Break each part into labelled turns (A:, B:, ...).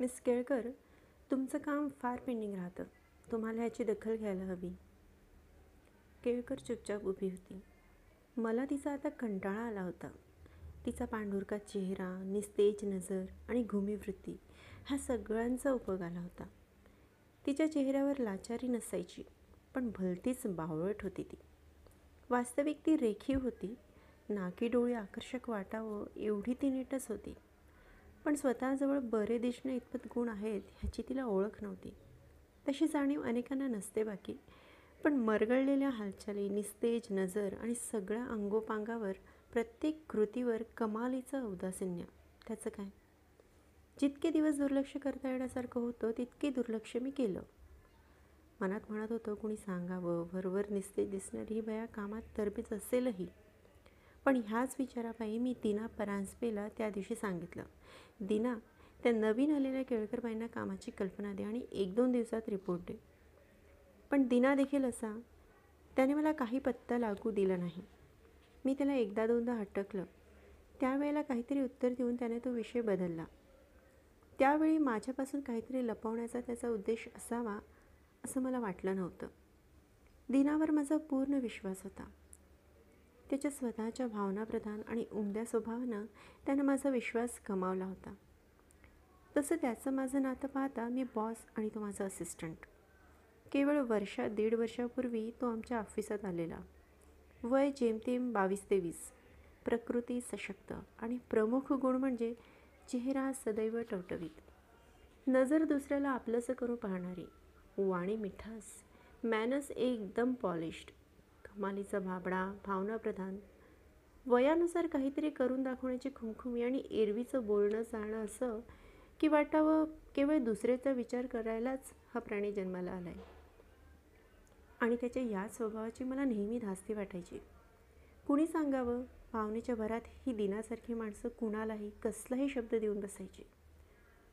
A: Miss Kelkar तुमचं काम फार पेंडिंग राहतं. तुम्हाला ह्याची दखल घ्यायला हवी. केळकर चुपचाप उभी होती. मला तिचा आता कंटाळा आला होता. तिचा पांढुरका चेहरा निस्तेज नजर आणि घुमीवृत्ती ह्या सगळ्यांचा उपयोग आला होता. तिच्या चेहऱ्यावर लाचारी नसायची पण भलतीच बावळट होती ती. वास्तविक ती रेखीव होती. नाकी डोळी आकर्षक वाटावं एवढी ती नीटच होती. पण स्वतःजवळ बरे दिसणे इतपत गुण आहेत ह्याची तिला ओळख नव्हती. तशी जाणीव अनेकांना नसते बाकी. पण मरगळलेल्या हालचाली निस्तेज नजर आणि सगळ्या अंगोपांगावर प्रत्येक कृतीवर कमालीचं औदासिन्य. त्याचं काय? जितके दिवस दुर्लक्ष करता येण्यासारखं होतं तितके दुर्लक्ष मी केलं. मनात म्हणत होतं कुणी सांगावं? वरवर निस्तेज दिसणारी ही बया कामात तरबेज असेलही. पण ह्याच विचारापायी मी दिना परांजपेला त्या दिवशी सांगितलं. दिना त्या नवीन आलेल्या केळकरबाईंना कामाची कल्पना दे आणि एक दोन दिवसात रिपोर्ट दे. पण दिना देखील असा त्याने मला काही पत्ता लागू दिला नाही. मी त्याला एकदा दोनदा हटकलं त्यावेळेला काहीतरी उत्तर देऊन त्याने तो विषय बदलला. त्यावेळी माझ्यापासून काहीतरी लपवण्याचा त्याचा उद्देश असावा असं मला वाटलं नव्हतं. दिनावर माझा पूर्ण विश्वास होता. त्याच्या स्वतःच्या भावनाप्रधान आणि उमद्या स्वभावानं त्यानं माझा विश्वास गमावला होता. तसं त्याचं माझं नातं पाहता मी बॉस आणि तो माझा असिस्टंट केवळ वर्षा दीड वर्षापूर्वी तो आमच्या ऑफिसात आलेला. वय जेमतेम बावीस तेवीस प्रकृती सशक्त आणि प्रमुख गुण म्हणजे चेहरा सदैव टवटवीत. नजर दुसऱ्याला आपलंसं करून पाहणारी. वाणी मिठास. मॅनस एकदम पॉलिश्ड कमालीचा भाबडा भावनाप्रधान. वयानुसार काहीतरी करून दाखवण्याची खुमखुमी आणि एरवीचं बोलणं चालणं असं की वाटावं केवळ दुसऱ्याचा विचार करायलाच हा प्राणी जन्माला आला आहे आणि त्याच्या या स्वभावाची मला नेहमी धास्ती वाटायची. कुणी सांगावं? भावनेच्या भरात ही दिनासारखी माणसं कुणालाही कसलाही शब्द देऊन बसायची.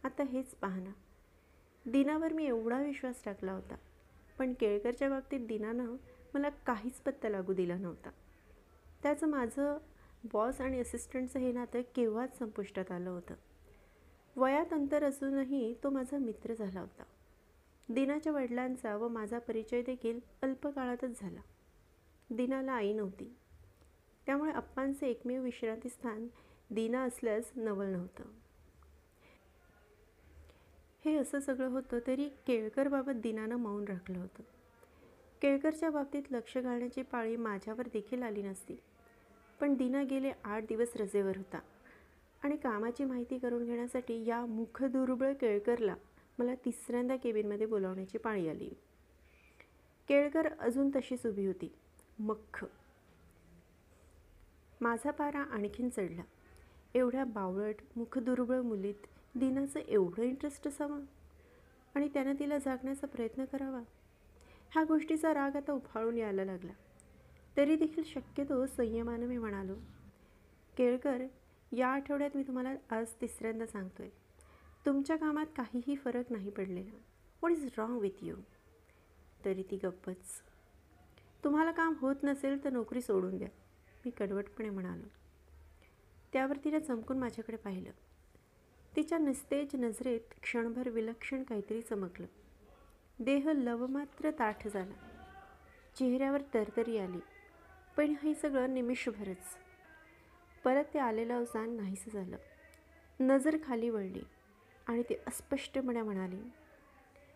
A: आता हेच पाहना दिनावर मी एवढा विश्वास टाकला होता. पण केळकरच्या बाबतीत दिनानं मला काहीच पत्ता लागू दिला नव्हता. त्याचं माझं बॉस आणि असिस्टंटचं हे नातं केव्हाच संपुष्टात आलं होतं. वयात अंतर असूनही तो माझा मित्र झाला होता. दिनाच्या वडिलांचा व माझा परिचय देखील अल्पकाळातच झाला. दिनाला आई नव्हती. त्यामुळे अप्पांचे एकमेव विश्रांतीस्थान दिना असल्यास नवल नव्हतं. हे असं सगळं होतं तरी केळकरबाबत दिनानं मौन राखलं होतं. केळकरच्या बाबतीत लक्ष घालण्याची पाळी माझ्यावर देखील आली नसती. पण दिना गेले आठ दिवस रजेवर होता. आणि कामाची माहिती करून घेण्यासाठी या मुखदुर्बळ केळकरला मला तिसऱ्यांदा केबिनमध्ये बोलावण्याची पाळी आली. केळकर अजून तशीच उभी होती. मख्ख. माझा पारा आणखीन चढला. एवढ्या बावळट मुखदुर्बळ मुलीत दिनाचं एवढं इंटरेस्ट असावा? आणि त्यानं तिला जागण्याचा प्रयत्न करावा? ह्या गोष्टीचा राग आता उफाळून यायला लागला. तरी देखील शक्यतो संयमानं मी म्हणालो केळकर या आठवड्यात मी तुम्हाला आज तिसऱ्यांदा सांगतोय. तुमच्या कामात काहीही फरक नाही पडलेला. What is wrong with you तरी ती गप्पच तुम्हाला काम होत नसेल तर नोकरी सोडून द्या. मी कडवटपणे म्हणालो. त्यावर तिने चमकून माझ्याकडे पाहिलं. तिच्या निस्तेज नजरेत क्षणभर विलक्षण काहीतरी चमकलं. देह लवमात्र ताठ झाला. चेहऱ्यावर तरतरी आली. पण हे सगळं निमिषभरच. परत ते आलेलं अवसान नाहीसं झालं. नजर खाली वळली आणि ते अस्पष्टपणे म्हणाले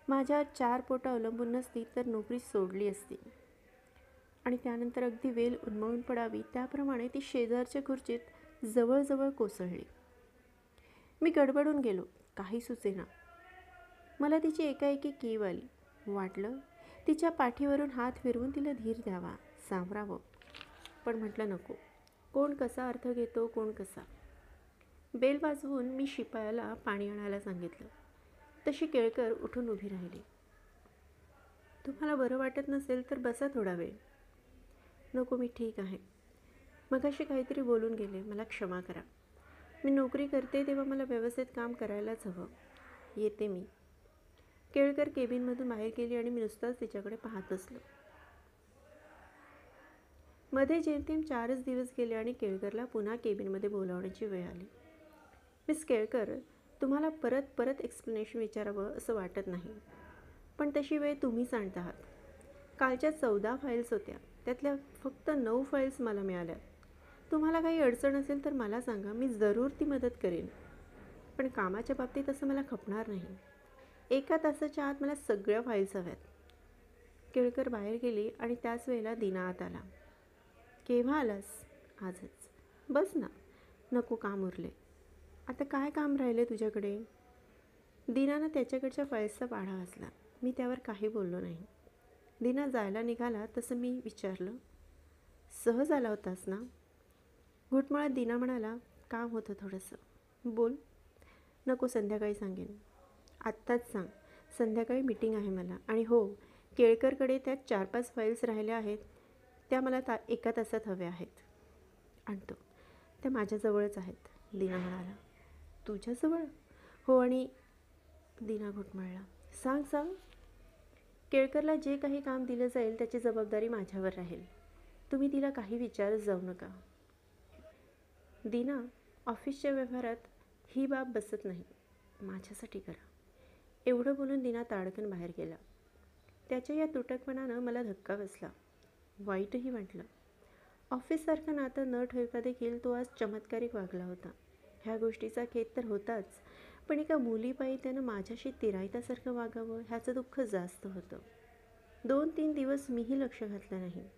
A: माझ्या चार पोटं अवलंबून नसती तर नोकरी सोडली असती. आणि त्यानंतर अगदी वेल उन्मळून पडावी त्याप्रमाणे ती शेजारच्या खुर्चीत जवळजवळ कोसळली. मी गडबडून गेलो. काही सुचेना. मला तिची एकाएकी कीव आली वाटलं. तिच्या पाठीवरून हात फिरवून तिला धीर द्यावा सावरावं पण म्हटलं नको. कोण कसा अर्थ घेतो कोण कसा? बेल वाजवून मी शिपायाला पाणी आणायला सांगितलं. तशी केळकर उठून उभी राहिली. तुम्हाला बरं वाटत नसेल तर बसा थोडा वेळ. नको मी ठीक आहे. मगाशी काहीतरी बोलून गेले. मला क्षमा करा. मी नोकरी करते तेव्हा मला व्यवस्थित काम करायलाच हवं. येते मी. केळकर केबिनमधून बाहेर गेली आणि मी नुसताच तिच्याकडे पाहत असलो. मध्ये जेमतेम चारच दिवस गेले आणि केळकरला पुन्हा केबिनमध्ये बोलावण्याची वेळ आली. मिस केळकर तुम्हाला परत परत एक्सप्लेनेशन विचारावं असं वाटत नाही. पण तशी वेळ तुम्हीच आणत आहात. कालच्या चौदा फाईल्स होत्या. त्यातल्या फक्त नऊ फाईल्स मला मिळाल्या. तुम्हाला काही अडचण असेल तर मला सांगा. मी जरूर ती मदत करेन. पण कामाच्या बाबतीत असं मला खपणार नाही. एका तासाच्या आत मला सगळ्या फाईल्स हव्यात. केळकर बाहेर गेली आणि त्याच वेळेला दिना आत आला. केव्हा आलास? आजच. बस ना. नको काम उरले. आता काय काम राहिले तुझ्याकडे? दिनानं त्याच्याकडच्या फाईल्सचा पाढा वाचला. मी त्यावर काही बोललो नाही. दिना जायला निघाला तसं मी विचारलं. सहज आला होतास ना? घुटमळा दिना म्हणाला काम होतं थोडंसं बोल. नको संध्याकाळी सांगेन. आत्ताच सांग. संध्याकाळी मीटिंग आहे मला. आणि हो केळकरकडे त्यात चार पाच फाईल्स राहिल्या आहेत. त्या मला ता एका तासात हव्या आहेत. आणतो. त्या माझ्याजवळच आहेत दिना म्हणाला. तुझ्याजवळ? हो आणि दिना घुटमळला सांग सांग. केळकरला जे काही काम दिलं जाईल त्याची जबाबदारी माझ्यावर राहील. तुम्ही तिला काही विचारच जाऊ नका. दिना ऑफिसच्या व्यवहारात ही बाब बसत नाही. माझ्यासाठी करा. एवढं बोलून दिना ताडकन बाहेर गेला. त्याच्या या तुटकपणानं मला धक्का बसला. वाईटही वाटलं. ऑफिससारखं नातं न ठेवता देखील तो आज चमत्कारिक वागला होता. ह्या गोष्टीचा खेद तर होताच पण एका मुलीपायी त्यानं माझ्याशी तिरायतासारखं वागावं ह्याचं दुःख जास्त होतं. दोन तीन दिवस मीही लक्ष घातलं नाही.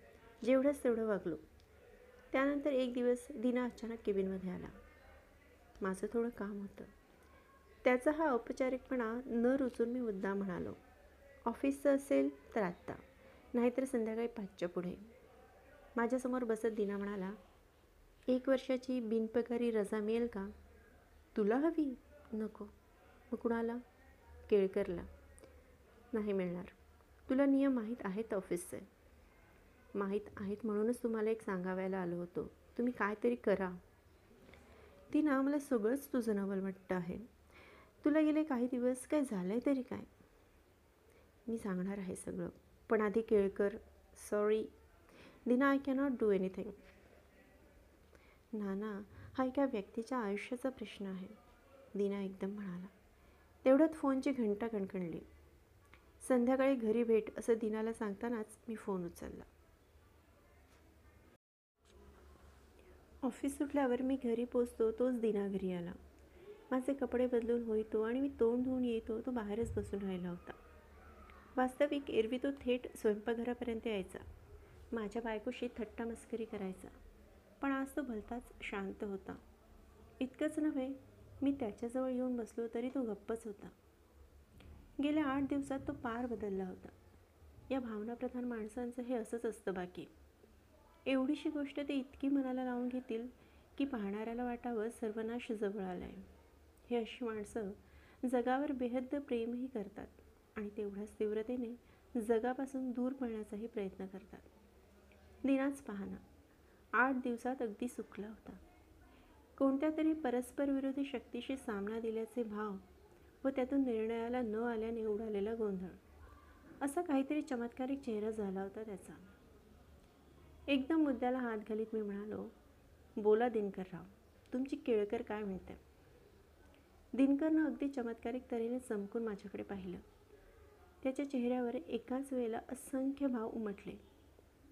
A: जेवढंच तेवढं वागलो. त्यानंतर एक दिवस दिना अचानक केबिनमध्ये आला. माझं थोडं काम होतं. त्याचा हा औपचारिकपणा न रुचून मी मुद्दा म्हणालो ऑफिसचं असेल तर आत्ता नाहीतर संध्याकाळी पाचच्या पुढे. माझ्यासमोर बसत दिना म्हणाला एक वर्षाची बिनपगारी रजा मिळेल का? तुला हवी. नको. मग कुणाला? केळकरला. नाही मिळणार. तुला नियम माहीत आहेत ऑफिसचे. माहीत आहेत म्हणूनच तुम्हाला एक सांगावायला आलो होतो. तुम्ही काहीतरी करा. ती ना मला सगळंच तुझं नवल वाटतं आहे. तुला गेले काही दिवस काय झालं आहे तरी काय? मी सांगणार आहे सगळं. पण आधी Kelkar sorry Dina I cannot do anything नाना हा एका व्यक्तीच्या आयुष्याचा प्रश्न आहे. दिना एकदम म्हणाला. तेवढ्यात फोनची घंटा कणकणली. संध्याकाळी घरी भेट असं दिनाला सांगतानाच मी फोन उचलला. ऑफिस सुटल्यावर मी घरी पोचतो तोच दिना घरी आला. माझे कपडे बदलून होईतो आणि मी तोंड धुवून येतो तो बाहेरच बसून राहिला होता. वास्तविक एरवी तो थेट स्वयंपाकघरापर्यंत यायचा. माझ्या बायकोशी थट्टा मस्करी करायचा. पण आज तो भलताच शांत होता. इतकंच नव्हे मी त्याच्याजवळ येऊन बसलो तरी तो गप्पच होता. गेल्या आठ दिवसात तो पार बदलला होता. या भावनाप्रधान माणसांचं हे असंच असतं बाकी. एवढीशी गोष्ट ते इतकी मनाला लावून घेतील की पाहणाऱ्याला वाटावं सर्वनाश जवळ आला आहे हे अशी माणसं जगावर बेहद्द प्रेमही करतात आणि तेवढ्याच तीव्रतेने जगापासून दूर पळण्याचाही प्रयत्न करतात. दिनाच पाहना आठ दिवसात अगदी सुकला होता. कोणत्या तरी परस्पर विरोधी शक्तीशी सामना दिल्याचे भाव व त्यातून निर्णयाला न आल्याने उडालेला गोंधळ असा काहीतरी चमत्कारिक चेहरा झाला होता त्याचा. एकदम मुद्द्याला हात घालीत मी म्हणालो बोला दिनकरराव तुमची केळकर काय म्हणते दिनकरनं अगदी चमत्कारिक तऱ्हेने चमकून माझ्याकडे पाहिलं. त्याच्या चेहऱ्यावर एकाच वेळेला असंख्य भाव उमटले.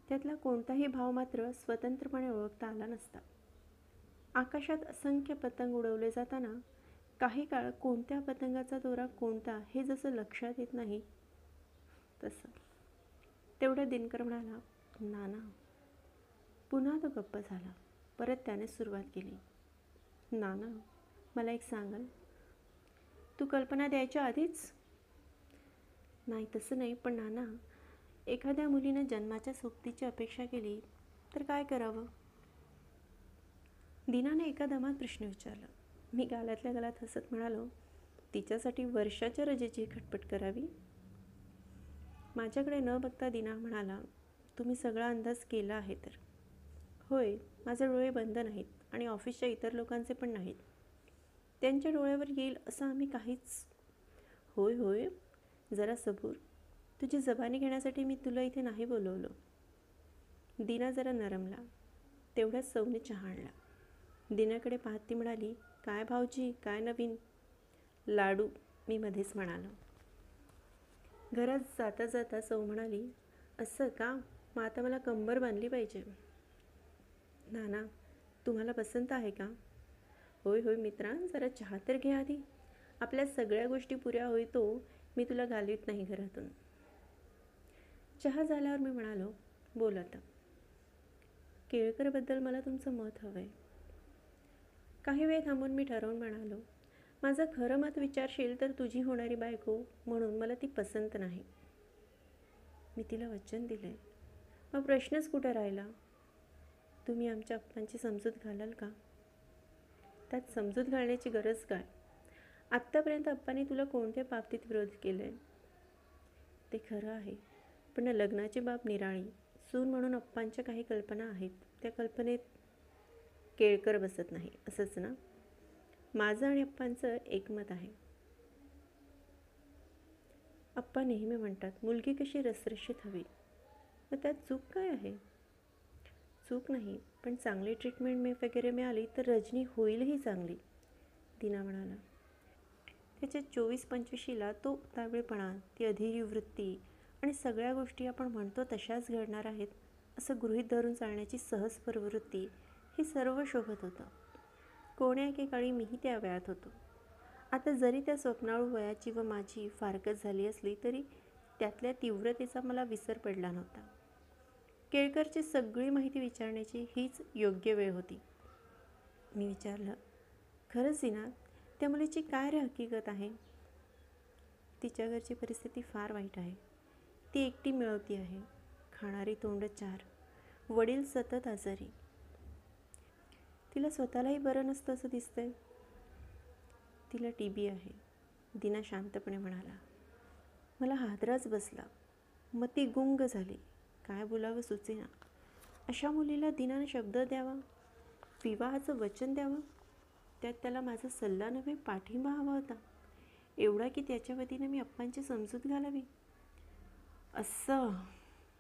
A: त्यातला कोणताही भाव मात्र स्वतंत्रपणे ओळखता आला नसता. आकाशात असंख्य पतंग उडवले जाताना काही काळ कोणत्या पतंगाचा दोरा कोणता हे जसं लक्षात येत नाही तसं. तेवढं दिनकर म्हणाला नाना पुन्हा तो गप्प झाला. परत त्याने सुरुवात केली. नाना मला एक सांगाल? तू कल्पना द्यायच्या आधीच? नाही तसं नाही पण नाना एखाद्या मुलीनं जन्माच्या सोबतीची अपेक्षा केली तर काय करावं? दिनाने एका दमात प्रश्न विचारला. मी गालातल्या गालात हसत म्हणालो तिच्यासाठी वर्षाच्या रजेची खटपट करावी? माझ्याकडे न बघता दिना म्हणाला तुम्ही सगळा अंदाज केला आहे तर. होय माझे डोळे बंद नाहीत आणि ऑफिसच्या इतर लोकांचे पण नाहीत. त्यांच्या डोळ्यावर येईल असं आम्ही काहीच होय होय जरा सबूर. तुझी जबानी घेण्यासाठी मी तुला इथे नाही बोलवलं. दिना जरा नरमला. तेवढ्याच सौने चहा आणला. दिनाकडे पाहत ती म्हणाली काय भाऊजी काय नवीन? लाडू मी मध्येच म्हणालो. घरात जाता जाता सौ म्हणाली असं का? मग आता मला कंबर बांधली पाहिजे. नाना तुम्हाला पसंत आहे का? होय होय मित्रा जरा चहा तर घ्या आधी. आपल्या सगळ्या गोष्टी पुऱ्या होईतो मी तुला घालवीत नाही घरातून. चहा झाल्यावर मी म्हणालो बोल आता. केळकरबद्दल मला तुमचं मत हवं आहे काही वेळ थांबून मी ठरवून म्हणालो माझं खरं मत विचारशील तर तुझी होणारी बायको म्हणून मला ती पसंत नाही. मी तिला वचन दिलं आहे मग प्रश्नच कुठं राहिला? तुम्ही आमच्या अप्पांची समजूत घालाल का? त्यात समजूत घालण्याची गरज काय? आत्तापर्यंत अप्पाने तुला कोणत्या बाबतीत विरोध केला आहे ते खरं आहे पण लग्नाची बाब निराळी सून म्हणून अप्पांच्या काही कल्पना आहेत. त्या कल्पनेत केळकर बसत नाही असंच ना? माझं आणि अप्पांचं एकमत आहे. अप्पा नेहमी म्हणतात मुलगी कशी रसरशीत हवी? मग त्यात चूक काय आहे? चूक नाही पण चांगली ट्रीटमेंट मी वगैरे मिळाली तर रजनी होईलही चांगली दिना म्हणाला. त्याच्या चोवीस पंचवीशीला तो उतावळेपणा ती अधीरी वृत्ती आणि सगळ्या गोष्टी आपण म्हणतो तशाच घडणार आहेत असं गृहीत धरून चालण्याची सहज प्रवृत्ती हे सर्व शोभत होतं. कोण्या एकेकाळी मीही त्या वयात होतो. आता जरी त्या स्वप्नाळू वयाची व माझी फारकत झाली असली तरी त्यातल्या तीव्रतेचा मला विसर पडला नव्हता. केळकरची सगळी माहिती विचारण्याची हीच योग्य वेळ होती. मी विचारलं खरंच ना त्या मुलीची काय रे हकीकत आहे? तिच्या घरची परिस्थिती फार वाईट आहे. ती एकटी मिळवती आहे. खाणारी तोंड चार. वडील सतत आजारी. तिला स्वतःलाही बरं नसतं असं दिसतंय. तिला टी बी आहे. दिना शांतपणे म्हणाला. मला हादराच बसला. मग ती गुंग झाली. काय बोलावं सुचेना. अशा मुलीला दिनानं शब्द द्यावा विवाहाचं वचन द्यावं त्यात त्याला माझा सल्ला नव्हे पाठिंबा हवा होता. एवढा की त्याच्या वतीनं मी अप्पांची समजूत घालावी. असं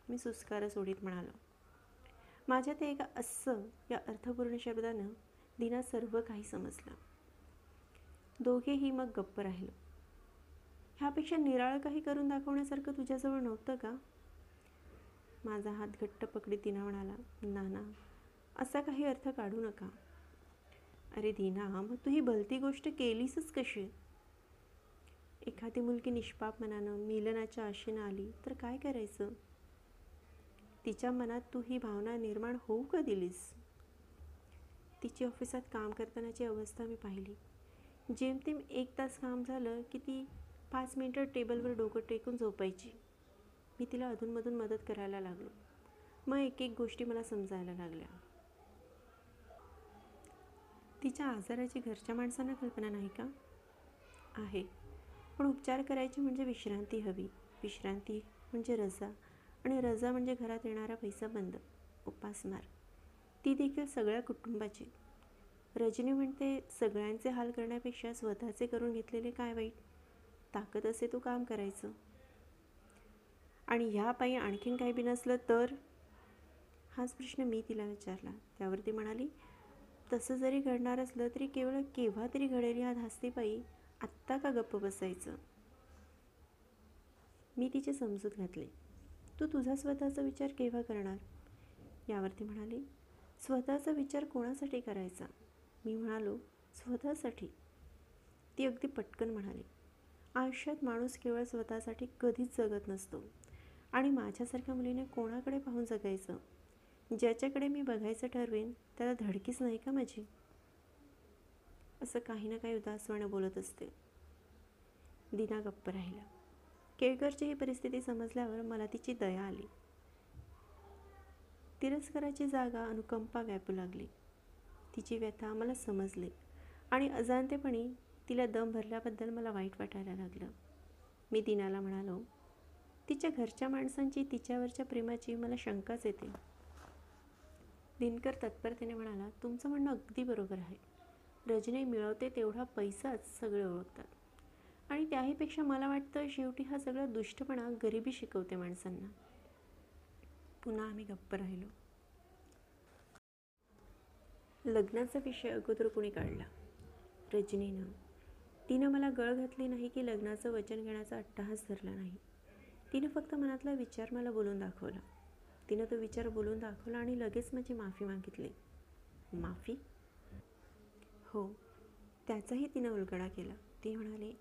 A: मी सुस्कार सोडीत म्हणालो. माझ्या ते एका असं या अर्थपूर्ण शब्दानं दिना सर्व काही समजलं. दोघेही मग गप्प राहिलो. ह्यापेक्षा निराळं काही करून दाखवण्यासारखं तुझ्याजवळ नव्हतं का? माझा हात घट्ट पकडीत दिना म्हणाला नाना असा काही अर्थ काढू नका. अरे दिना मग तू ही भलती गोष्ट केलीसच कशी? एखादी मुलगी निष्पाप मनानं मिलनाच्या आशेनं आली तर काय करायचं? तिच्या मनात तू ही भावना निर्माण होऊ का दिलीस? तिची ऑफिसात काम करतानाची अवस्था मी पाहिली. जेमतेम एक तास काम झालं की ती पाच मिनटं टेबलवर डोकं टेकून झोपायची. मी तिला अधूनमधून मदत करायला लागलो. मग एक एक गोष्टी मला समजायला लागल्या. तिच्या आजाराची घरच्या माणसांना कल्पना नाही का? आहे. पण उपचार करायची म्हणजे विश्रांती हवी. विश्रांती म्हणजे रजा आणि रजा म्हणजे घरात येणारा पैसा बंद उपासमार ती देखील सगळ्या कुटुंबाची. रजनी म्हणते सगळ्यांचे हाल करण्यापेक्षा स्वतःचे करून घेतलेले काय वाईट? ताकद असे तू काम करायचं. आणि ह्या पायी आणखीन काही बी नसलं तर? हाच प्रश्न मी तिला विचारला. त्यावर ती म्हणाली तसं जरी घडणार असलं तरी केवळ केव्हा तरी घडेल ह्या धास्तीपायी आत्ता का गप्प बसायचं? मी तिची समजूत घातली. तू तुझा स्वतःचा विचार केव्हा करणार? यावरती म्हणाली स्वतःचा विचार कोणासाठी करायचा? मी म्हणालो स्वतःसाठी. ती अगदी पटकन म्हणाली आयुष्यात माणूस केवळ स्वतःसाठी कधीच जगत नसतो. आणि माझ्यासारख्या मुलीने कोणाकडे पाहून जगायचं? ज्याच्याकडे मी बघायचं ठरवेन त्याला धडकीच नाही का माझी? असं काही ना काही उदासवानं बोलत असते. दिना गप्प राहिला. केळकरची ही परिस्थिती समजल्यावर मला तिची दया आली. तिरस्काराची जागा अनुकंपा व्यापू लागली. तिची व्यथा मला समजली आणि अजाणतेपणी तिला दम भरल्याबद्दल मला वाईट वाटायला लागलं. मी दिनाला म्हणालो तिच्या घरच्या माणसांची तिच्यावरच्या प्रेमाची मला शंकाच येते. दिनकर तत्परतेने म्हणाला तुमचं म्हणणं अगदी बरोबर आहे. रजनी मिळवते तेवढा पैसाच सगळे ओळखतात. आणि त्याहीपेक्षा मला वाटतं शेवटी हा सगळा दुष्टपणा गरिबी शिकवते माणसांना. पुन्हा आम्ही गप्प राहिलो. लग्नाचा विषय अगोदर कुणी काढला? रजनीनं. तिनं मला गळ घातली नाही की लग्नाचं वचन घेण्याचा अट्टहास धरला नाही. तिनं फक्त मनातला विचार मला बोलून दाखवला. तिनं तो विचार बोलून दाखवला आणि लगेच माझी माफी मागितली. माफी? हो. त्याचाही तिनं उलगडा केला. ती म्हणाली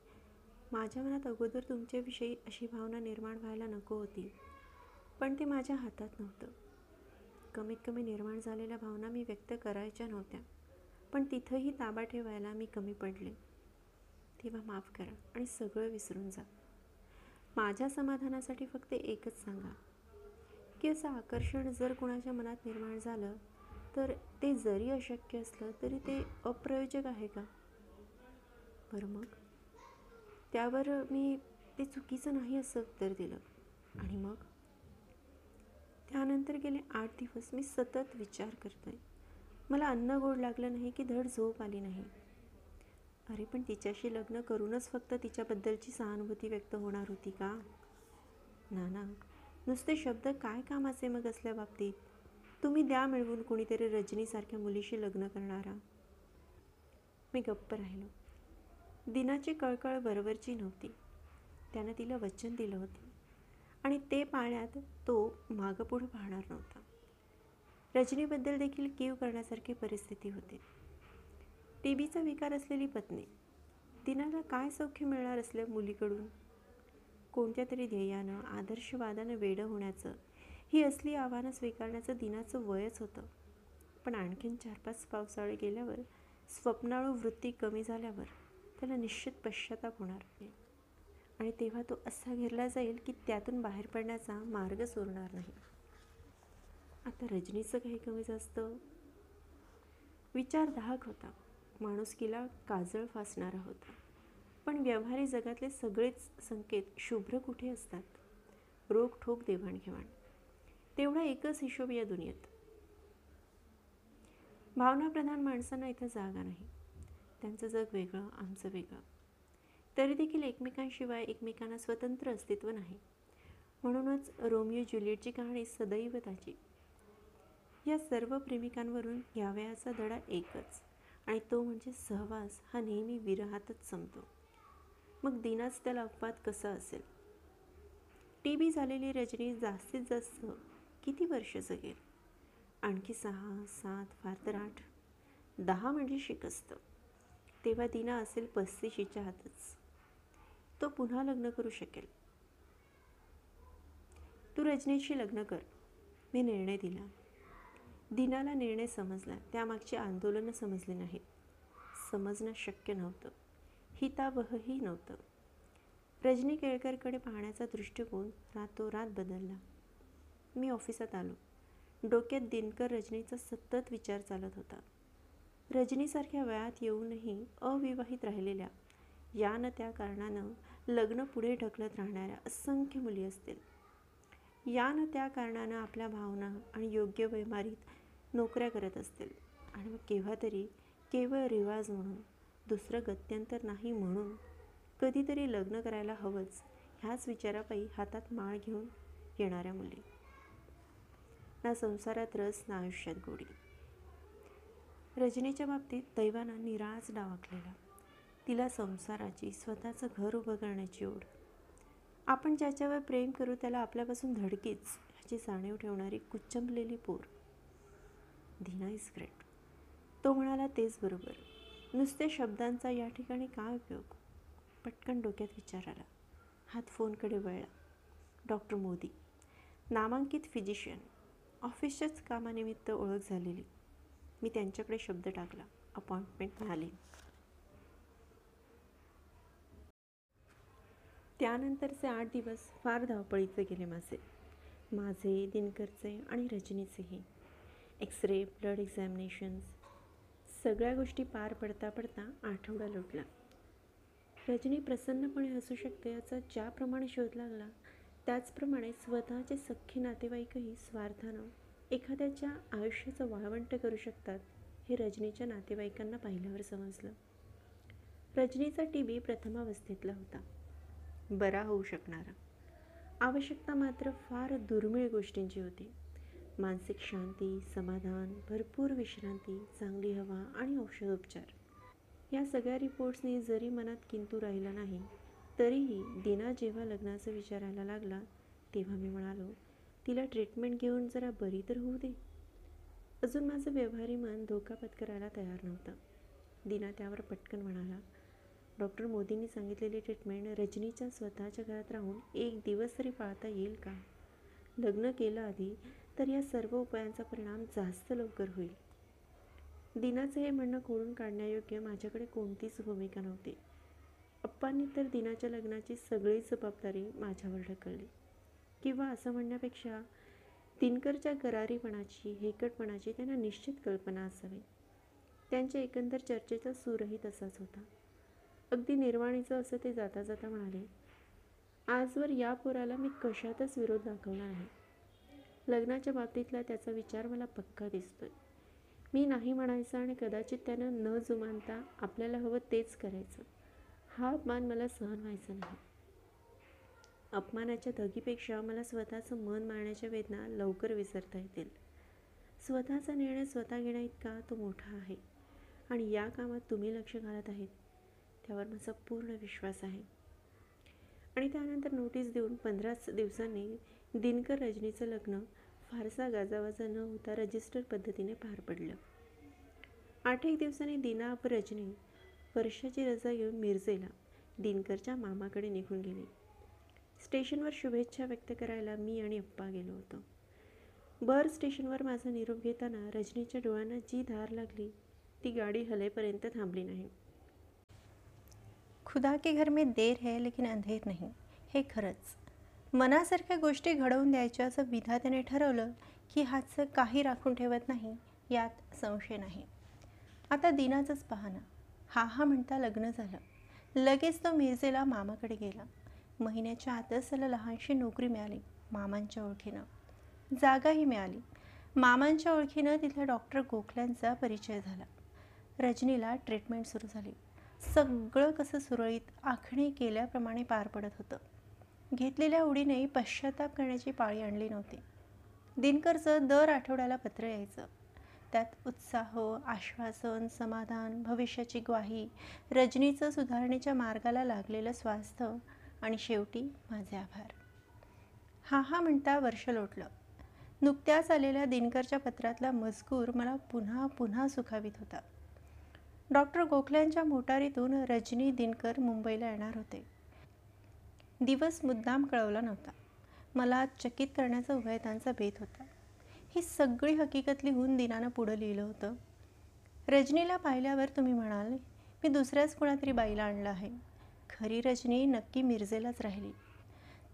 A: माझ्या मनात अगोदर तुमच्याविषयी अशी भावना निर्माण व्हायला नको होती. पण ते माझ्या हातात नव्हतं. कमीत कमी निर्माण झालेल्या भावना मी व्यक्त करायच्या नव्हत्या. पण तिथंही ताबा ठेवायला मी कमी पडले. तेव्हा माफ करा आणि सगळं विसरून जा. माझ्या समाधानासाठी फक्त एकच सांगा. की असं आकर्षण जर कुणाच्या मनात निर्माण झालं तर ते जरी अशक्य असलं तरी ते अप्रयोजक आहे का? बरं मग? त्यावर मी ते चुकीचं नाही असं उत्तर दिलं. आणि मग? त्यानंतर गेले आठ दिवस मी सतत विचार करतोय. मला अन्न गोड लागलं नाही की धड झोप आली नाही. अरे पण तिच्याशी लग्न करूनच फक्त तिच्याबद्दलची सहानुभूती व्यक्त होणार होती का? ना ना नुसते शब्द काय कामाचे मग असल्या बाबतीत? तुम्ही द्या मिळवून कोणीतरी रजनीसारख्या मुलीशी लग्न करणारा. मी गप्प राहिलो. दिनाची कळकळ बरोबरची नव्हती. त्यानं तिला वचन दिलं होतं. आणि ते पाळण्यात तो मागं पुढं पाहणार नव्हता. रजनीबद्दल देखील कीव करण्यासारखी परिस्थिती होती. टीबीचा विकार असलेली पत्नी. दिनाला काय सौख्य मिळणार असल्या मुलीकडून? कोणत्या तरी ध्येयानं आदर्शवादानं वेडं होण्याचं ही असली आव्हानं स्वीकारण्याचं दिनाचं वयच होतं. पण आणखीन चार पाच पावसाळे गेल्यावर स्वप्नाळू वृत्ती कमी झाल्यावर त्याला निश्चित पश्चाताप होणार आणि तेव्हा तो असा घेरला जाईल की त्यातून बाहेर पडण्याचा मार्ग सोडणार नाही. आता रजनीचं काही कमी जास्त? विचार दाहक होता. माणुसकीला काजळ फासणारा होता. पण व्यवहारी जगातले सगळेच संकेत शुभ्र कुठे असतात? रोखठोक देवाणघेवाण. तेवढा एकच हिशोब या दुनियेत. भावनाप्रधान माणसांना इथं जागा नाही. त्यांचं जग वेगळं आमचं वेगळं. तरी देखील एकमेकांशिवाय एकमेकांना स्वतंत्र अस्तित्व नाही. म्हणूनच रोमिओ ज्युलियटची कहाणी सदैव ताजी या सर्व प्रेमिकांवरून घ्यावयाचा धडा एकच. आणि तो म्हणजे सहवास हा नेहमी विरहातच संपतो. मग दिनाच त्याला अपवाद कसा असेल? टी बी झालेली रजनी जास्तीत जास्त किती वर्ष जगेल आणखी सहा सात फार तर आठ. दहा म्हणजे शिकस्त. तेव्हा दिना असेल पस्तीशीच्या हातच तो पुन्हा लग्न करू शकेल. तू रजनीशी लग्न कर. मी निर्णय दिला. दिनाला निर्णय समजला त्यामागची आंदोलनं समजली नाहीत. समजणं शक्य नव्हतं. हितावहही नव्हतं. रजनी केळकरकडे पाहण्याचा दृष्टिकोन रातोरात बदलला. मी ऑफिसात आलो. डोक्यात दिनकर रजनीचा सतत विचार चालत होता. रजनीसारख्या वयात येऊनही अविवाहित राहिलेल्या या न त्या कारणानं लग्न पुढे ढकलत राहणाऱ्या असंख्य मुली असतील. या न त्या कारणानं आपल्या भावना आणि योग्य वैमारीत नोकऱ्या करत असतील. आणि मग केव्हा तरी केवळ रिवाज म्हणून दुसरं गत्यंतर नाही म्हणून कधीतरी लग्न करायला हवंच ह्याच विचारापायी हातात माळ घेऊन येणाऱ्या मुली. ना संसारात रस ना आयुष्यात गोडी. रजनीच्या बाबतीत दैवानं निराळाच डावाकलेला तिला संसाराची स्वतःचं घर उभं करण्याची ओढ. आपण ज्याच्यावर प्रेम करू त्याला आपल्यापासून धडकीच ह्याची जाणीव ठेवणारी कुच्चंबलेली पोर. धीना इज ग्रेट तो म्हणाला तेच बरोबर. नुसत्या शब्दांचा या ठिकाणी काय उपयोग? पटकन डोक्यात विचार आला. हात फोनकडे वळला. डॉक्टर मोदी नामांकित फिजिशियन ऑफिसच्याच कामानिमित्त ओळख झालेली. मी त्यांच्याकडे शब्द टाकला. अपॉइंटमेंट मिळाली. त्यानंतरचे आठ दिवस फार धावपळीचे गेले माझे. माझे दिनकरचे आणि रजनीचेही. एक्सरे ब्लड एक्झामिनेशन्स सगळ्या गोष्टी पार पडता पडता आठवडा लुटला. रजनी प्रसन्नपणे असू शकते याचा ज्याप्रमाणे शोध लागला त्याचप्रमाणे स्वतःचे सख्खे नातेवाईकही स्वार्थानं एखाद्याच्या आयुष्याचं वाळवंट करू शकतात हे रजनीच्या नातेवाईकांना पाहिल्यावर समजलं. रजनीचा टी बी प्रथमावस्थेतला होता. बरा होऊ शकणारा. आवश्यकता मात्र फार दुर्मिळ गोष्टींची होती. मानसिक शांती समाधान भरपूर विश्रांती चांगली हवा आणि औषधोपचार या सगळ्या रिपोर्ट्सनी जरी मनात किंतू राहिला नाही तरीही दिना जेव्हा लग्नाचा विचारायला लागला तेव्हा मी म्हणालो तिला ट्रीटमेंट घेऊन जरा बरी तर होऊ दे. अजून माझं व्यवहारी मन धोका पत्करायला तयार नव्हतं. दिना त्यावर पटकन म्हणाला डॉक्टर मोदींनी सांगितलेली ट्रीटमेंट रजनीच्या स्वतःच्या घरात राहून एक दिवस तरी पाळता येईल का? लग्न केलं आधी तर या सर्व उपायांचा परिणाम जास्त लवकर होईल. दिनाचं हे म्हणणं खोडून काढण्यायोग्य माझ्याकडे कोणतीच भूमिका नव्हती. अप्पांनी तर दिनाच्या लग्नाची सगळी जबाबदारी माझ्यावर ढकलली. किंवा असं म्हणण्यापेक्षा दिनकरच्या गरारीपणाची हेकटपणाची त्यांना निश्चित कल्पना असावी. त्यांच्या एकंदर चर्चेचा सूरही तसाच होता. अगदी निर्वाणीचं असं ते जाता जाता म्हणाले आजवर या पोराला मी कशातच विरोध दाखवणार नाही. लग्नाच्या बाबतीतला त्याचा विचार मला पक्का दिसतोय. मी नाही म्हणायचं आणि कदाचित त्यानं न जुमानता आपल्याला हवं तेच करायचं. हा अपमान मला सहन व्हायचा नाही. अपमानाच्या धगीपेक्षा मला स्वतःचं मन मारण्याच्या वेदना लवकर विसरता येतील. स्वतःचा निर्णय स्वतः घेण्या इतका तो मोठा आहे. आणि या कामात तुम्ही लक्ष घालत आहेत त्यावर माझा पूर्ण विश्वास आहे. आणि त्यानंतर नोटीस देऊन पंधराच दिवसांनी दिनकर रजनीचं लग्न फारसा गाजावाजा न होता रजिस्टर पद्धतीने पार पडलं. आठ एक दिवसांनी दिना व रजनी वर्षाची रजा घेऊन मिरजेला दिनकरच्या मामाकडे निघून गेली. स्टेशनवर शुभेच्छा व्यक्त करायला मी आणि अप्पा गेलो होतो. बर स्टेशनवर माझा निरोप घेताना रजनीच्या डोळ्यांना जी धार लागली ती गाडी हलेपर्यंत थांबली नाही.
B: खुदा के घर में देर है लेकिन अंधेर नाही. हे खरंच. मनासारख्या गोष्टी घडवून द्यायच्या असं विधात्याने ठरवलं की हातचं काही राखून ठेवत नाही यात संशय नाही. आता दिनाचंच पाहणं हा हा म्हणता लग्न झालं. लगेच तो मिरजेला मामाकडे गेला. महिन्याच्या आतच त्याला लहानशी नोकरी मिळाली मामांच्या ओळखीनं. जागाही मिळाली. मामांच्या ओळखीनं तिथल्या डॉक्टर गोखल्यांचा परिचय झाला. रजनीला ट्रीटमेंट सुरू झाली. सगळं कसं सुरळीत आखणी केल्याप्रमाणे पार पडत होतं. घेतलेल्या उडीने पश्चाताप करण्याची पाळी आणली नव्हती. दिनकरचं दर आठवड्याला पत्र यायचं. त्यात उत्साह आश्वासन समाधान भविष्याची ग्वाही रजनीचं सुधारणेच्या मार्गाला लागलेलं स्वास्थ्य आणि शेवटी माझे आभार. हा हा म्हणता वर्ष लोटलं. नुकत्याच आलेल्या दिनकरच्या पत्रातला मजकूर मला पुन्हा पुन्हा सुखावित होता. डॉक्टर गोखल्यांच्या मोटारीतून रजनी दिनकर मुंबईला येणार होते. दिवस मुद्दाम कळवला नव्हता. मला चकित करण्याचा उभयतांचा बेत होता. ही सगळी हकीकत लिहून दिनानं पुढं लिहिलं होतं. रजनीला पाहिल्यावर तुम्ही म्हणाल मी दुसऱ्याच कुणातरी बाईला आणलं आहे. खरी रजनी नक्की मिरजेलाच राहिली.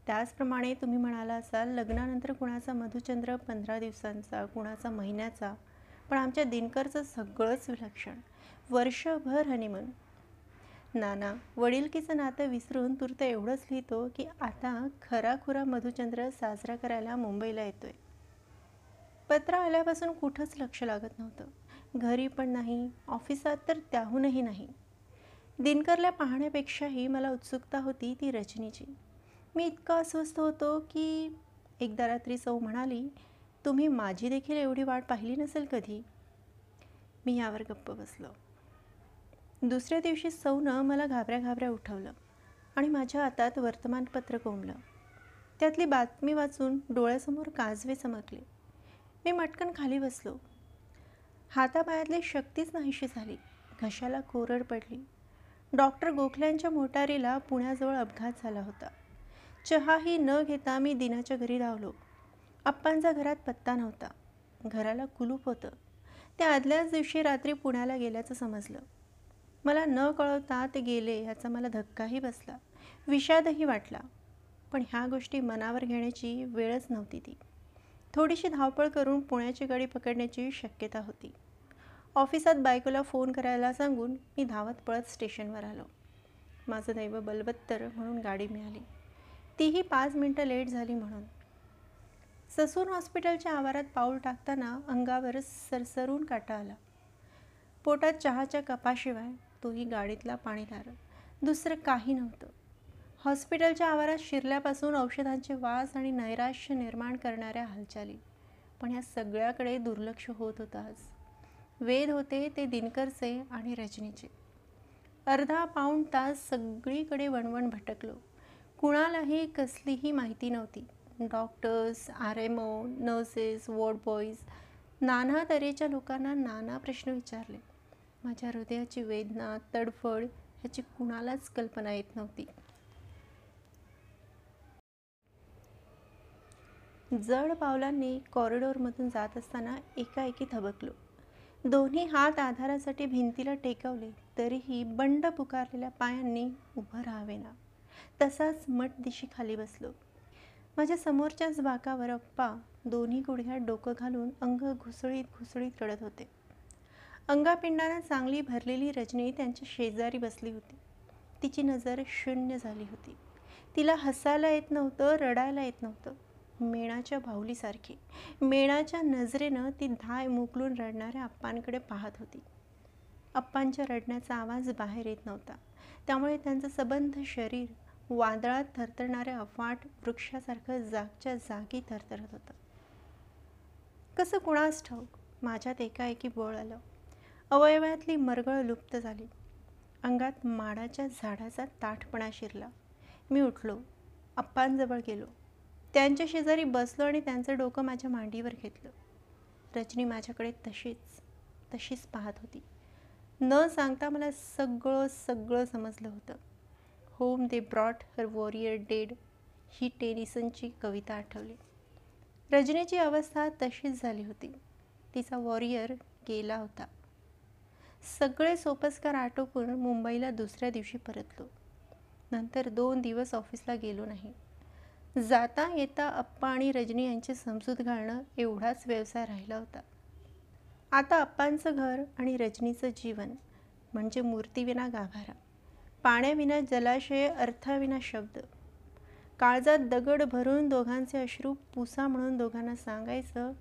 B: त्याचप्रमाणे तुम्ही म्हणाला असाल लग्नानंतर कुणाचा मधुचंद्र पंधरा दिवसांचा कुणाचा महिन्याचा पण आमच्या दिनकरचं सगळंच विलक्षण. वर्षभर हनीमून नाना वडीलकीचं नातं विसरून तुर्त एवढंच लिहितो की आता खराखुरा मधुचंद्र साजरा करायला मुंबईला येतोय. पत्र आल्यापासून कुठंच लक्ष लागत नव्हतं. घरी पण नाही ऑफिसात तर त्याहूनही नाही. दिनकरला पाहण्यापेक्षाही मला उत्सुकता होती ती रजनीची. मी इतका अस्वस्थ होतो की एकदा रात्री सौ म्हणाली तुम्ही माझी देखील एवढी वाट पाहिली नसेल कधी? मी यावर गप्प बसलो. दुसऱ्या दिवशी सौनं मला घाबऱ्या घाबऱ्या उठवलं आणि माझ्या हातात वर्तमानपत्र कोंबलं. त्यातली बातमी वाचून डोळ्यासमोर काजवे चमकले. मी मटकन खाली बसलो. हातापायातली शक्तीच नाहीशी झाली. घशाला कोरड पडली. डॉक्टर गोखल्यांच्या मोटारीला पुण्याजवळ अपघात झाला होता. चहाही न घेता मी दिनाच्या घरी धावलो. आप्पांचा घरात पत्ता नव्हता. घराला कुलूप होतं. त्या आदल्याच दिवशी रात्री पुण्याला गेल्याचं समजलं. मला न कळवता ते गेले याचा मला धक्काही बसला. विषादही वाटला. पण ह्या गोष्टी मनावर घेण्याची वेळच नव्हती ती. थोडीशी धावपळ करून पुण्याची गाडी पकडण्याची शक्यता होती. ऑफिसात बायकोला फोन करायला सांगून मी धावत पळत स्टेशनवर आलो. माझं दैव बलबत्तर म्हणून गाडी मिळाली. तीही पाच मिनटं लेट झाली म्हणून. ससून हॉस्पिटलच्या आवारात पाऊल टाकताना अंगावर सरसरून काटा आला. पोटात चहाच्या कपाशिवाय तोही गाडीतला पाणीदार दुसरं काही नव्हतं. हॉस्पिटलच्या आवारात शिरल्यापासून औषधांचे वास आणि नैराश्य निर्माण करणाऱ्या हालचाली. पण या सगळ्याकडे दुर्लक्ष होत होतं आज वेद होते ते दिनकरचे आणि रजनीचे. अर्धा पाऊण तास सगळीकडे वणवण भटकलो. कुणालाही कसलीही माहिती नव्हती. Doctors R M O nurses ward boys नाना तऱ्हेच्या लोकांना नाना प्रश्न विचारले. माझ्या हृदयाची वेदना तडफड ह्याची कुणालाच कल्पना येत नव्हती. जड पावलांनी कॉरिडॉरमधून जात असताना एकाएकी थबकलो. दोन्ही हात आधारासाठी भिंतीला टेकवले तरीही बंड पुकारलेल्या पायांनी उभं राहावेना. तसाच मठ दिशी खाली बसलो. माझ्या समोरच्याच बाकावर अप्पा दोन्ही गुडघ्यात डोकं घालून अंग घुसळीत घुसळीत रडत होते. अंगापिंडानं चांगली भरलेली रजनी त्यांच्या शेजारी बसली होती. तिची नजर शून्य झाली होती. तिला हसायला येत नव्हतं रडायला येत नव्हतं. मेणाच्या बाहुलीसारखी मेणाच्या नजरेनं ती धाय मुकलून रडणाऱ्या अप्पांकडे पाहत होती. अप्पांच्या रडण्याचा आवाज बाहेर येत नव्हता. त्यामुळे त्यांचं सबंध शरीर वादळात थरथरणाऱ्या अफाट वृक्षासारखं जागच्या जागी थरथरत होतं. कसं कुणास ठाऊक? माझ्यात एकाएकी बळ आलं. अवयवातली मरगळ लुप्त झाली. अंगात माडाच्या झाडाचा ताठपणा शिरला. मी उठलो. आप्पांजवळ गेलो. त्यांच्या शेजारी बसलो आणि त्यांचं डोकं माझ्या मांडीवर घेतलं. रजनी माझ्याकडे तशीच तशीच पाहत होती. न सांगता मला सगळं सगळं समजलं होतं. Home they brought her warrior dead ही टेनिसनची कविता आठवली. रजनीची अवस्था तशीच झाली होती. तिचा वॉरियर गेला होता. सगळे सोपस्कार आटोपून मुंबईला दुसऱ्या दिवशी परतलो. नंतर दोन दिवस ऑफिसला गेलो नाही. जाता येता अप्पा आणि रजनी यांची समजूत घालणं एवढाच व्यवसाय राहिला होता. आता अप्पांचं घर आणि रजनीचं जीवन म्हणजे मूर्तीविना गाभारा पाण्याविना जलाशय अर्थाविना शब्द. काळजात दगड भरून दोघांचे अश्रू पुसा म्हणून दोघांना सांगायचं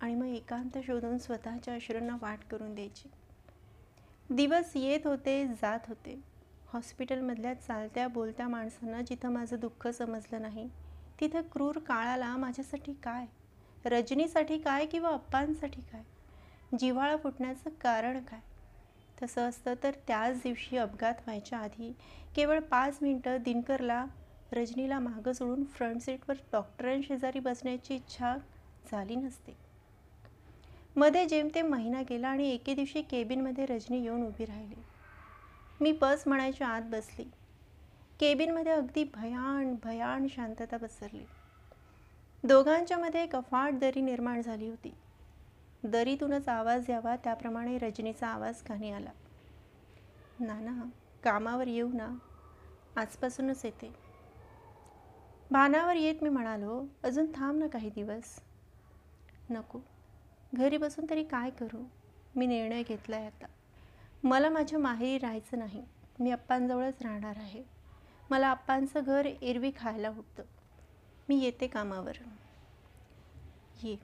B: आणि मग एकांत शोधून स्वतःच्या अश्रूंना वाट करून द्यायची. दिवस येत होते जात होते. हॉस्पिटलमधल्या चालत्या बोलत्या माणसांना जिथं माझं दुःख समजलं नाही तिथं क्रूर काळाला माझ्यासाठी काय? रजनीसाठी काय किंवा अप्पांसाठी काय? जिव्हाळा फुटण्याचं कारण काय? तसं असतं तर त्याच दिवशी अपघात व्हायच्या आधी केवळ पाच मिनटं दिनकरला रजनीला मागं सोडून फ्रंट सीटवर डॉक्टरांशेजारी बसण्याची इच्छा झाली नसते. मध्ये जेमतेम महिना गेला आणि एके दिवशी केबिनमध्ये रजनी येऊन उभी राहिली. मी बस म्हणायच्या आत बसली. केबिनमध्ये अगदी भयान भयान शांतता पसरली. दोघांच्यामध्ये एक अफाट दरी निर्माण झाली होती. दरीतूनच आवाज यावा त्याप्रमाणे रजनीचा आवाज कानी आला. नाना कामावर येऊ ना. आजपासूनच येते. भानावर येत मी म्हणालो अजून थांब ना काही दिवस. नको. घरी बसून तरी काय करू? मी निर्णय घेतला आहे आता. मला माझ्या माहेरी राहायचं नाही. मी अप्पांजवळच राहणार आहे. मला अप्पांचं घर एरवी खायला उठतं मी येते कामावर. ये.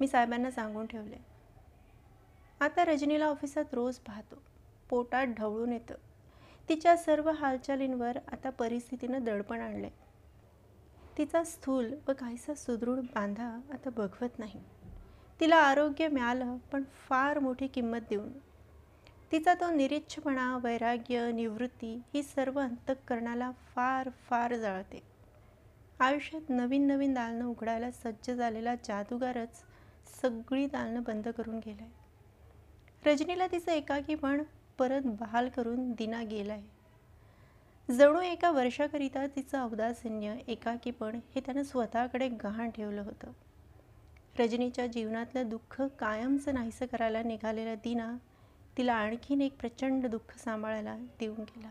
B: मी साहेबांना सांगून ठेवले. आता रजनीला ऑफिसात रोज पाहतो. पोटात ढवळून येतं. तिच्या सर्व हालचालींवर आता परिस्थितीनं दडपण आणलं तिचा स्थूल व काहीसा सुदृढ बांधा आता बघवत नाही. तिला आरोग्य मिळालं पण फार मोठी किंमत देऊन. तिचा तो निरीच्छपणा वैराग्य निवृत्ती ही सर्व अंतःकरणाला फार फार जाळते. आयुष्यात नवीन नवीन दालनं उघडायला सज्ज झालेला जादूगारच सगळी दालनं बंद करून गेलाय. रजनीला तिचं एकाकीपण परत बहाल करून दिना गेलाय. जणू एका वर्षाकरिता तिचं औदासिन्य एकाकीपण हे त्यानं स्वतःकडे गहाण ठेवलं होतं. रजनीच्या जीवनातलं दुःख कायमचं नाहीसं करायला निघालेला दिना तिला आणखीन एक प्रचंड दुःख सांभाळायला देऊन गेला.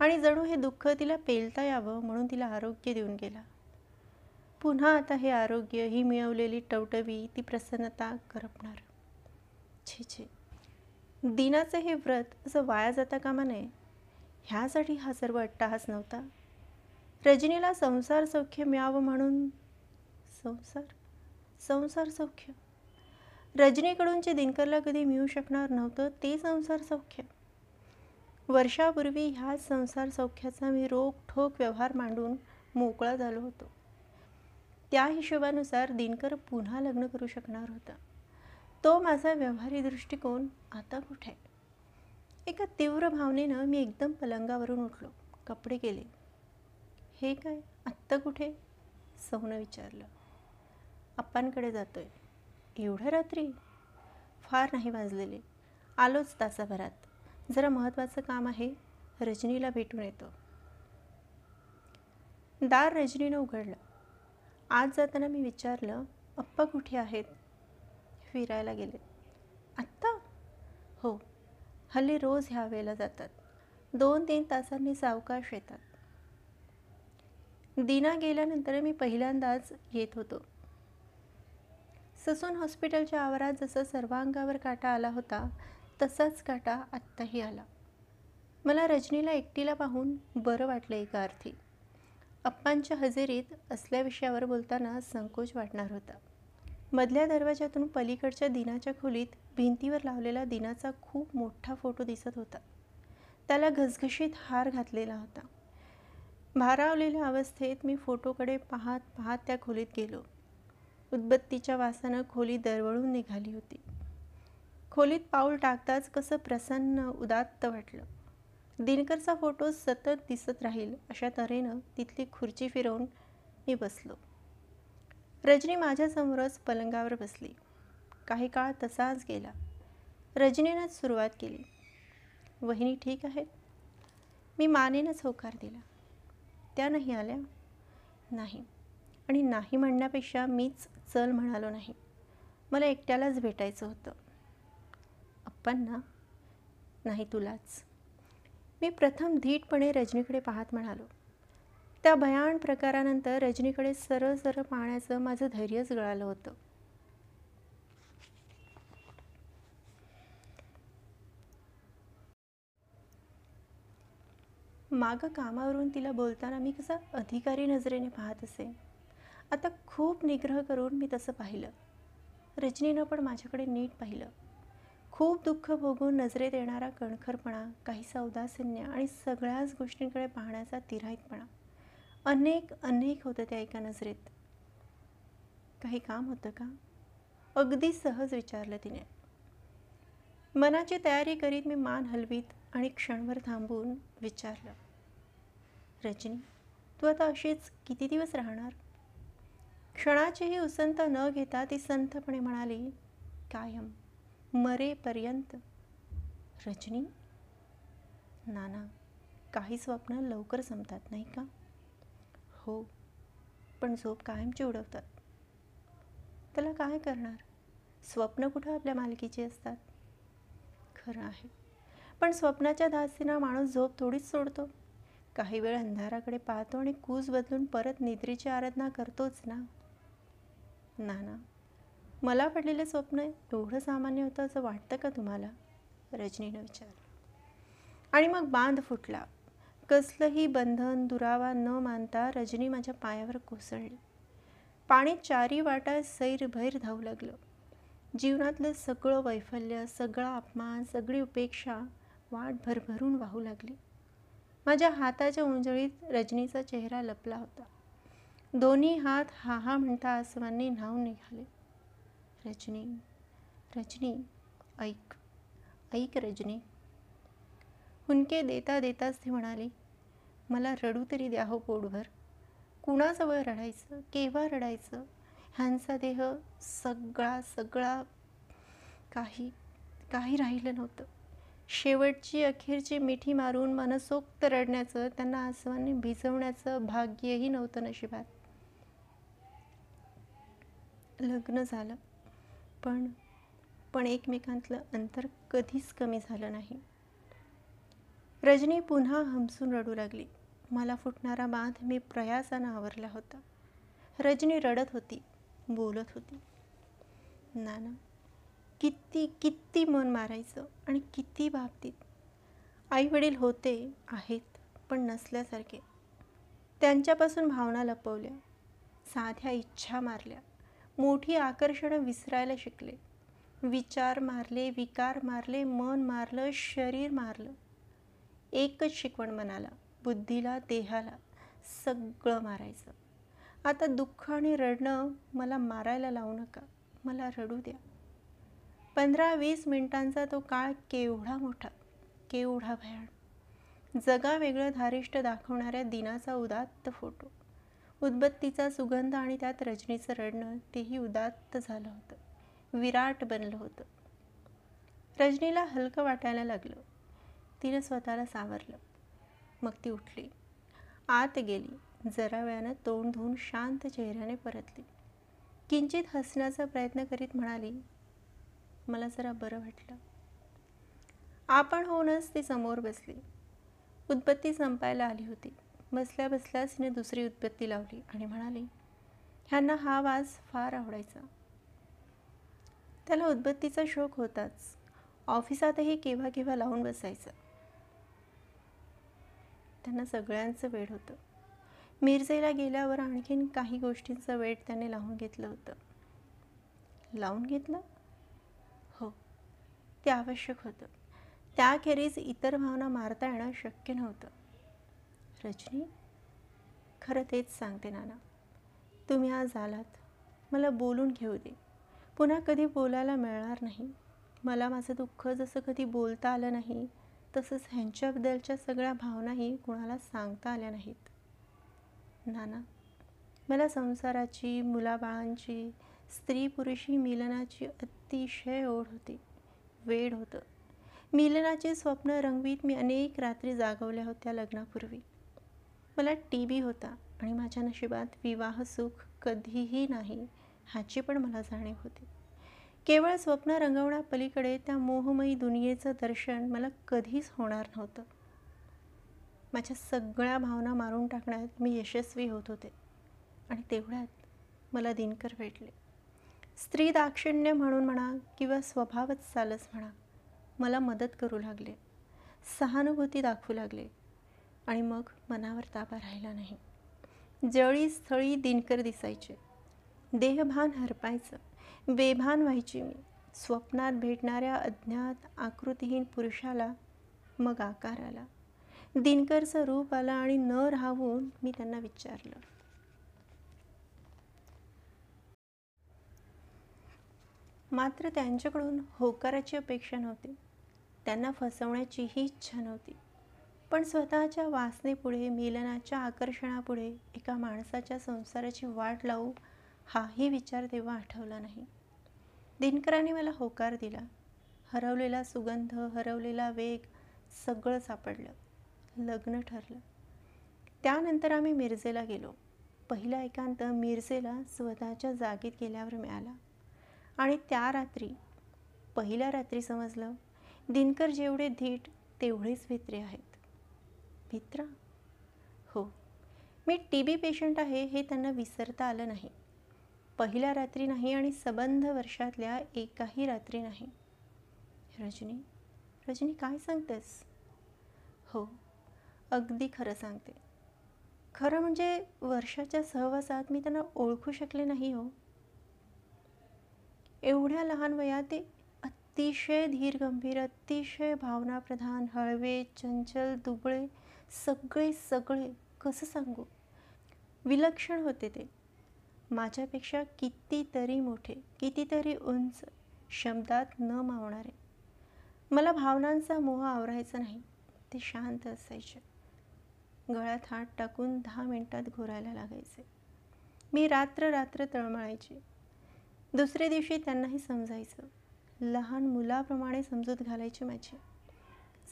B: आणि जणू हे दुःख तिला पेलता यावं म्हणून तिला आरोग्य देऊन गेला. पुन्हा आता हे आरोग्य ही मिळवलेली टवटवी ती प्रसन्नता करपणार. छे छे दिनाचं हे व्रत असं वाया जाता कामा नये. ह्यासाठी हा सर्व अट्टाहास नव्हता. रजनीला संसार सौख्य मिळावं म्हणून संसार संसार सौख्य. रजनीकडून जे दिनकरला कधी मिळू शकणार नव्हतं ते संसार सौख्य. वर्षापूर्वी ह्याच संसार सौख्याचा मी रोखठोक व्यवहार मांडून मोकळा झालो होतो. त्या हिशोबानुसार दिनकर पुन्हा लग्न करू शकणार होता. तो माझा व्यवहारी दृष्टिकोन आता कुठे? एका तीव्र भावनेनं मी एकदम पलंगावरून उठलो. कपडे केले. हे काय? आत्ता कुठे? सौनं विचारलं. अप्पांकडे आहे एवढ्या रात्री? फार नाही वाजलेले. आलोच तासाभरात. जरा महत्त्वाचं काम आहे रजनीला भेटून येतो. दार रजनीनं उघडलं. आज जाताना मी विचारलं अप्पा कुठे आहेत? फिरायला गेले. आत्ता? हो. हल्ली रोज ह्या वेळेला जातात. दोन तीन तासांनी सावकाश येतात. दिना गेल्यानंतर मी पहिल्यांदाच येत होतो. ससून हॉस्पिटलच्या आवारात जसं सर्वांगावर काटा आला होता तसाच काटा आत्ताही आला. मला रजनीला एकटीला पाहून बरं वाटलं एका अर्थी. अप्पांच्या हजेरीत असल्या विषयावर बोलताना संकोच वाटणार होता. मधल्या दरवाजातून पलीकडच्या दिनाच्या खोलीत भिंतीवर लावलेला दिनाचा खूप मोठा फोटो दिसत होता. त्याला घसघशीत हार घातलेला होता. भारावलेल्या अवस्थेत मी फोटोकडे पाहत पाहत त्या खोलीत गेलो. उदबत्तीच्या वासानं खोली दरवळून निघाली होती. खोलीत पाऊल टाकताच कसं प्रसन्न उदात्त वाटलं. दिनकरचा फोटो सतत दिसत राहील अशा तऱ्हेनं तिथली खुर्ची फिरवून मी बसलो. रजनी माझ्यासमोरच पलंगावर बसली. काही काळ तसाच गेला. रजनीनंच सुरुवात केली. वहिनी ठीक आहेत? मी मानेनंच होकार दिला. त्या नाही आल्या? नाही. आणि नाही म्हणण्यापेक्षा मीच चल म्हणालो नाही. मला एकट्यालाच भेटायचं होतं. अप्पांना नाही तुलाच. मी प्रथम धीटपणे रजनीकडे पाहत म्हणालो. त्या भयान प्रकारानंतर रजनीकडे सरळ सरळ पाहण्याचं माझं धैर्यच गळालं होतं. मागं कामावरून तिला बोलताना मी कसा अधिकारी नजरेने पाहत असे. आता खूप निग्रह करून मी तसं पाहिलं. रजनीनं पण माझ्याकडे नीट पाहिलं. खूप दुःख भोगून नजरेत येणारा कणखरपणा काहीसा उदासीन्य आणि सगळ्याच गोष्टींकडे पाहण्याचा तिराईतपणा. अनेक अनेक होतं त्या एका नजरेत. काही काम होतं का? अगदी सहज विचारलं तिने. मनाची तयारी करीत मी मान हलवीत आणि क्षणभर थांबून विचारलं. रजनी तू आता अशीच किती दिवस राहणार? क्षणाचीही उसंत न घेता ती संथपणे म्हणाली कायम मरेपर्यंत रजनी नाना काही स्वप्न लवकर संपतात नाही का? हो पण झोप कायमची उडवतात. त्याला काय करणार? स्वप्न कुठं आपल्या मालकीची असतात? खरं आहे पण स्वप्नाच्या धास्तीनं माणूस झोप थोडीच सोडतो. काही वेळ अंधाराकडे पाहतो आणि कूज बदलून परत निद्रेची आराधना करतोच ना. ना ना. मला पडलेलं स्वप्न एवढं सामान्य होतं असं वाटतं का तुम्हाला? रजनीनं विचारलं. आणि मग बांध फुटला. कसलंही बंधन दुरावा न मानता रजनी माझ्या पायावर कोसळली. पाणी चारी वाटा सैरभैर धावू लागलं. जीवनातलं सगळं वैफल्य सगळा अपमान सगळी उपेक्षा वाट भरभरून वाहू लागली. माझ्या हाताच्या उंजळीत रजनीचा चेहरा लपला होता. दोन्ही हात हा हा म्हणता आसवांनी न्हावून निघाले रजनी रजनी ऐक ऐक रजनी. हुंके देता देताच ती म्हणाली मला रडू तरी द्या हो पोटभर. कुणाजवळ रडायचं केव्हा रडायचं? ह्यांचा देह सगळा सगळा काही काही राहिलं नव्हतं. शेवटची अखेरची मिठी मारून मनसोक्त रडण्याचं त्यांना आसवाने भिजवण्याचं भाग्यही नव्हतं नशिबात. लग्न झालं. पण पण एकमेकांतलं अंतर कधीच कमी झालं नाही. रजनी पुन्हा हमसून रडू लागली. मला फुटणारा बांध मी प्रयासानं आवरला होता. रजनी रडत होती बोलत होती. नाना किती किती मन मारायचं आणि किती बाबतीत. आई वडील होते आहेत पण नसल्यासारखे. त्यांच्यापासून भावना लपवल्या. साध्या इच्छा मारल्या. मोठी आकर्षणं विसरायला शिकले. विचार मारले विकार मारले मन मारलं शरीर मारलं. एकच शिकवण मनाला बुद्धीला देहाला सगळं मारायचं. आता दुःख आणि रडणं मला मारायला लावू नका मला रडू द्या. पंधरा वीस मिनिटांचा तो काळ केवढा मोठा केवढा भयाण जगा वेगळं धारिष्ट दाखवणाऱ्या दिनाचा उदात्त फोटो. उदबत्तीचा सुगंध आणि त्यात रजनीचं रडणं तेही उदात्त झालं होतं. विराट बनलं होतं. रजनीला हलकं वाटायला लागलं. तिनं स्वतःला सावरलं. मग ती उठली. आत गेली. जरा वेळानं तोंड धुवून शांत चेहऱ्याने परतली. किंचित हसण्याचा प्रयत्न करीत म्हणाली मला जरा बरं वाटलं. आपण होऊनच ती समोर बसली. उदबत्ती संपायला आली होती. बसल्या बसल्याच तिने दुसरी उत्पत्ती लावली आणि म्हणाली ह्यांना हा वास फार आवडायचा. त्याला उदबत्तीचा शोक होताच. ऑफिसातही केव्हा केव्हा लावून बसायचं. त्यांना सगळ्यांचं वेळ होतं. मिरजेला गेल्यावर आणखीन काही गोष्टींचं वेट त्याने लावून घेतलं होतं. लावून घेतलं? हो. ते आवश्यक होतं. त्याखेरीज इतर भावना मारता येणं शक्य नव्हतं. रजनी खरं तेच सांगते नाना. तुम्ही आज आलात. मला बोलून घेऊ दे. पुन्हा कधी बोलायला मिळणार नाही. मला माझं दुःख जसं कधी बोलता आलं नाही तसंच ह्यांच्याबद्दलच्या सगळ्या भावनाही कुणाला सांगता आल्या नाहीत. नाना मला संसाराची मुलाबाळांची स्त्री पुरुषी मिलनाची अतिशय ओढ होती. वेळ होतं. मिलनाचे स्वप्न रंगवीत मी अनेक रात्री जागवल्या होत्या लग्नापूर्वी. मला टी बी होता आणि माझ्या नशिबात विवाह सुख कधीही नाही ह्याची पण मला जाणीव होती. केवळ स्वप्न रंगवण्यापलीकडे त्या मोहमयी दुनियेचं दर्शन मला कधीच होणार नव्हतं. माझ्या सगळ्या भावना मारून टाकण्यात मी यशस्वी होत होते आणि तेवढ्यात मला दिनकर भेटले. स्त्री दाक्षिण्य म्हणून म्हणा किंवा स्वभावच चालच म्हणा मला मदत करू लागले. सहानुभूती दाखवू लागले. आणि मग मनावर ताबा राहिला नाही. जळी स्थळी दिनकर दिसायचे. देहभान हरपायचं. बेभान व्हायची मी. स्वप्नात भेटणाऱ्या अज्ञात आकृतीहीन पुरुषाला मग आकार आला. दिनकरचं रूप आलं आणि न राहून मी त्यांना विचारलं. मात्र त्यांच्याकडून होकाराची अपेक्षा नव्हती. त्यांना फसवण्याचीही इच्छा नव्हती. पण स्वतःच्या वासनेपुढे मिलनाच्या आकर्षणापुढे एका माणसाच्या संसाराची वाट लावू हाही विचार तेव्हा आठवला नाही. दिनकराने मला होकार दिला. हरवलेला सुगंध हरवलेला वेग सगळं सापडलं. लग्न ठरलं. त्यानंतर आम्ही मिरजेला गेलो. पहिला एकांत मिरजेला स्वतःच्या जागेत गेल्यावर मिळाला. आणि त्या रात्री पहिल्या रात्री समजलं दिनकर जेवढे धीट तेवढेच भित्रे आहेत. भित्रा हो. मी टी बी पेशंट आहे हे त्यांना विसरता आलं नाही. पहिल्या रात्री नाही आणि सबंध वर्षातल्या एकाही रात्री नाही. रजनी रजनी काय सांगतेस? हो अगदी खरं सांगते. खरं म्हणजे वर्षाच्या सहवासात मी त्यांना ओळखू शकले नाही हो. एवढ्या लहान वयात ते अतिशय धीर गंभीर अतिशय भावनाप्रधान हळवे चंचल दुबळे सगळे सगळे कसं सांगू? विलक्षण होते ते. माझ्यापेक्षा कितीतरी मोठे कितीतरी उंच शब्दात न मावणारे. मला भावनांचा मोह आवरायचा नाही ते शांत असायचे. गळ्यात हात टाकून दहा मिनटात घोरायला लागायचे. मी रात्र रात्र तळमळायची. दुसऱ्या दिवशी त्यांनाही समजायचं. लहान मुलाप्रमाणे समजूत घालायची माझी.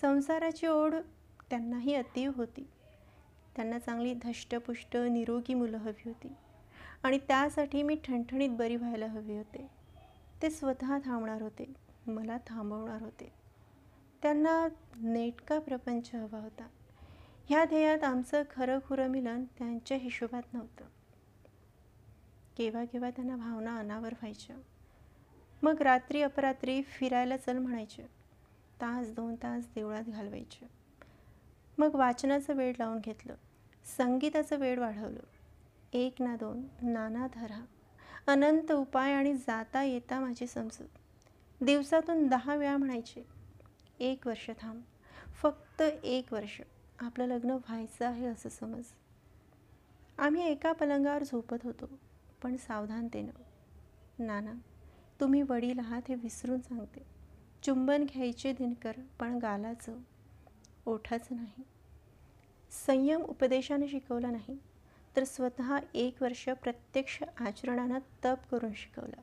B: संसाराची ओढ त्यांनाही अतीव होती. त्यांना चांगली धष्टपुष्ट निरोगी मुलं हवी होती. आणि त्यासाठी मी ठणठणीत बरी व्हायला हवी होते. ते स्वतः थांबणार होते. मला थांबवणार होते. त्यांना नेटका प्रपंच हवा होता. ह्या ध्येयात आमचं खरं खुरं मिलन त्यांच्या हिशोबात नव्हतं. केव्हा केव्हा त्यांना भावना अनावर व्हायच्या. मग रात्री अपरात्री फिरायला चल म्हणायचे. तास दोन तास देवळात घालवायचे. मग वाचनाचं वेळ लावून घेतलं. संगीताचं वेळ वाढवलं. एक ना दोन नाना धरा. अनंत उपाय आणि जाता येता माझी समजूत. दिवसातून दहा वेळा म्हणायचे एक वर्ष थांब. फक्त एक वर्ष. आपलं लग्न व्हायचं आहे असं समज. आम्ही एका पलंगावर झोपत होतो पण सावधानतेनं नाना तुम्ही वडील आहात हे विसरून सांगते. चुंबन घ्यायचे दिनकर पण गालाचं. ओठाचं नाही. संयम उपदेशाने शिकवला नाही तर स्वतः एक वर्ष प्रत्यक्ष आचरणानं तप करून शिकवलं.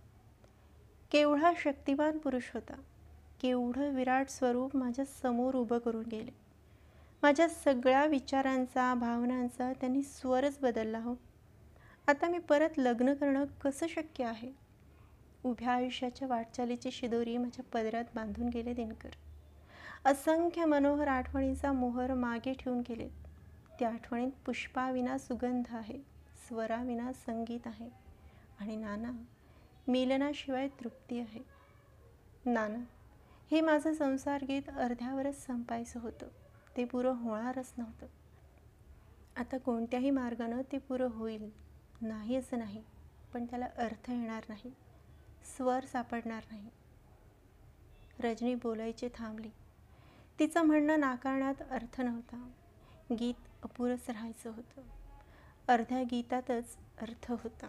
B: केवढा शक्तिवान पुरुष होता. केवढं विराट स्वरूप माझ्यासमोर उभं करून गेले. माझ्या सगळ्या विचारांचा भावनांचा त्यांनी स्वरच बदलला हो. आता मी परत लग्न करणं कसं शक्य आहे? उभ्या आयुष्याच्या वाटचालीची शिदोरी माझ्या पदरात बांधून गेले दिनकर. असंख्य मनोहर आठवणींचा मोहर मागे ठेवून गेलेत त्या आठवणीत पुष्पाविना सुगंध आहे स्वराविना संगीत आहे आणि नाना मिलनाशिवाय तृप्ती आहे. नाना हे माझं संसार गीत अर्ध्यावरच संपायचं होतं. ते पुरं होणारच नव्हतं. आता कोणत्याही मार्गानं ते पुरं होईल नाही असं नाही पण त्याला अर्थ येणार नाही स्वर सापडणार नाही. रजनी बोलायचे थांबली. तिचं म्हणणं नाकारण्यात अर्थ नव्हता. गीत अपुरंच राहायचं होतं. अर्ध्या गीतातच अर्थ होता.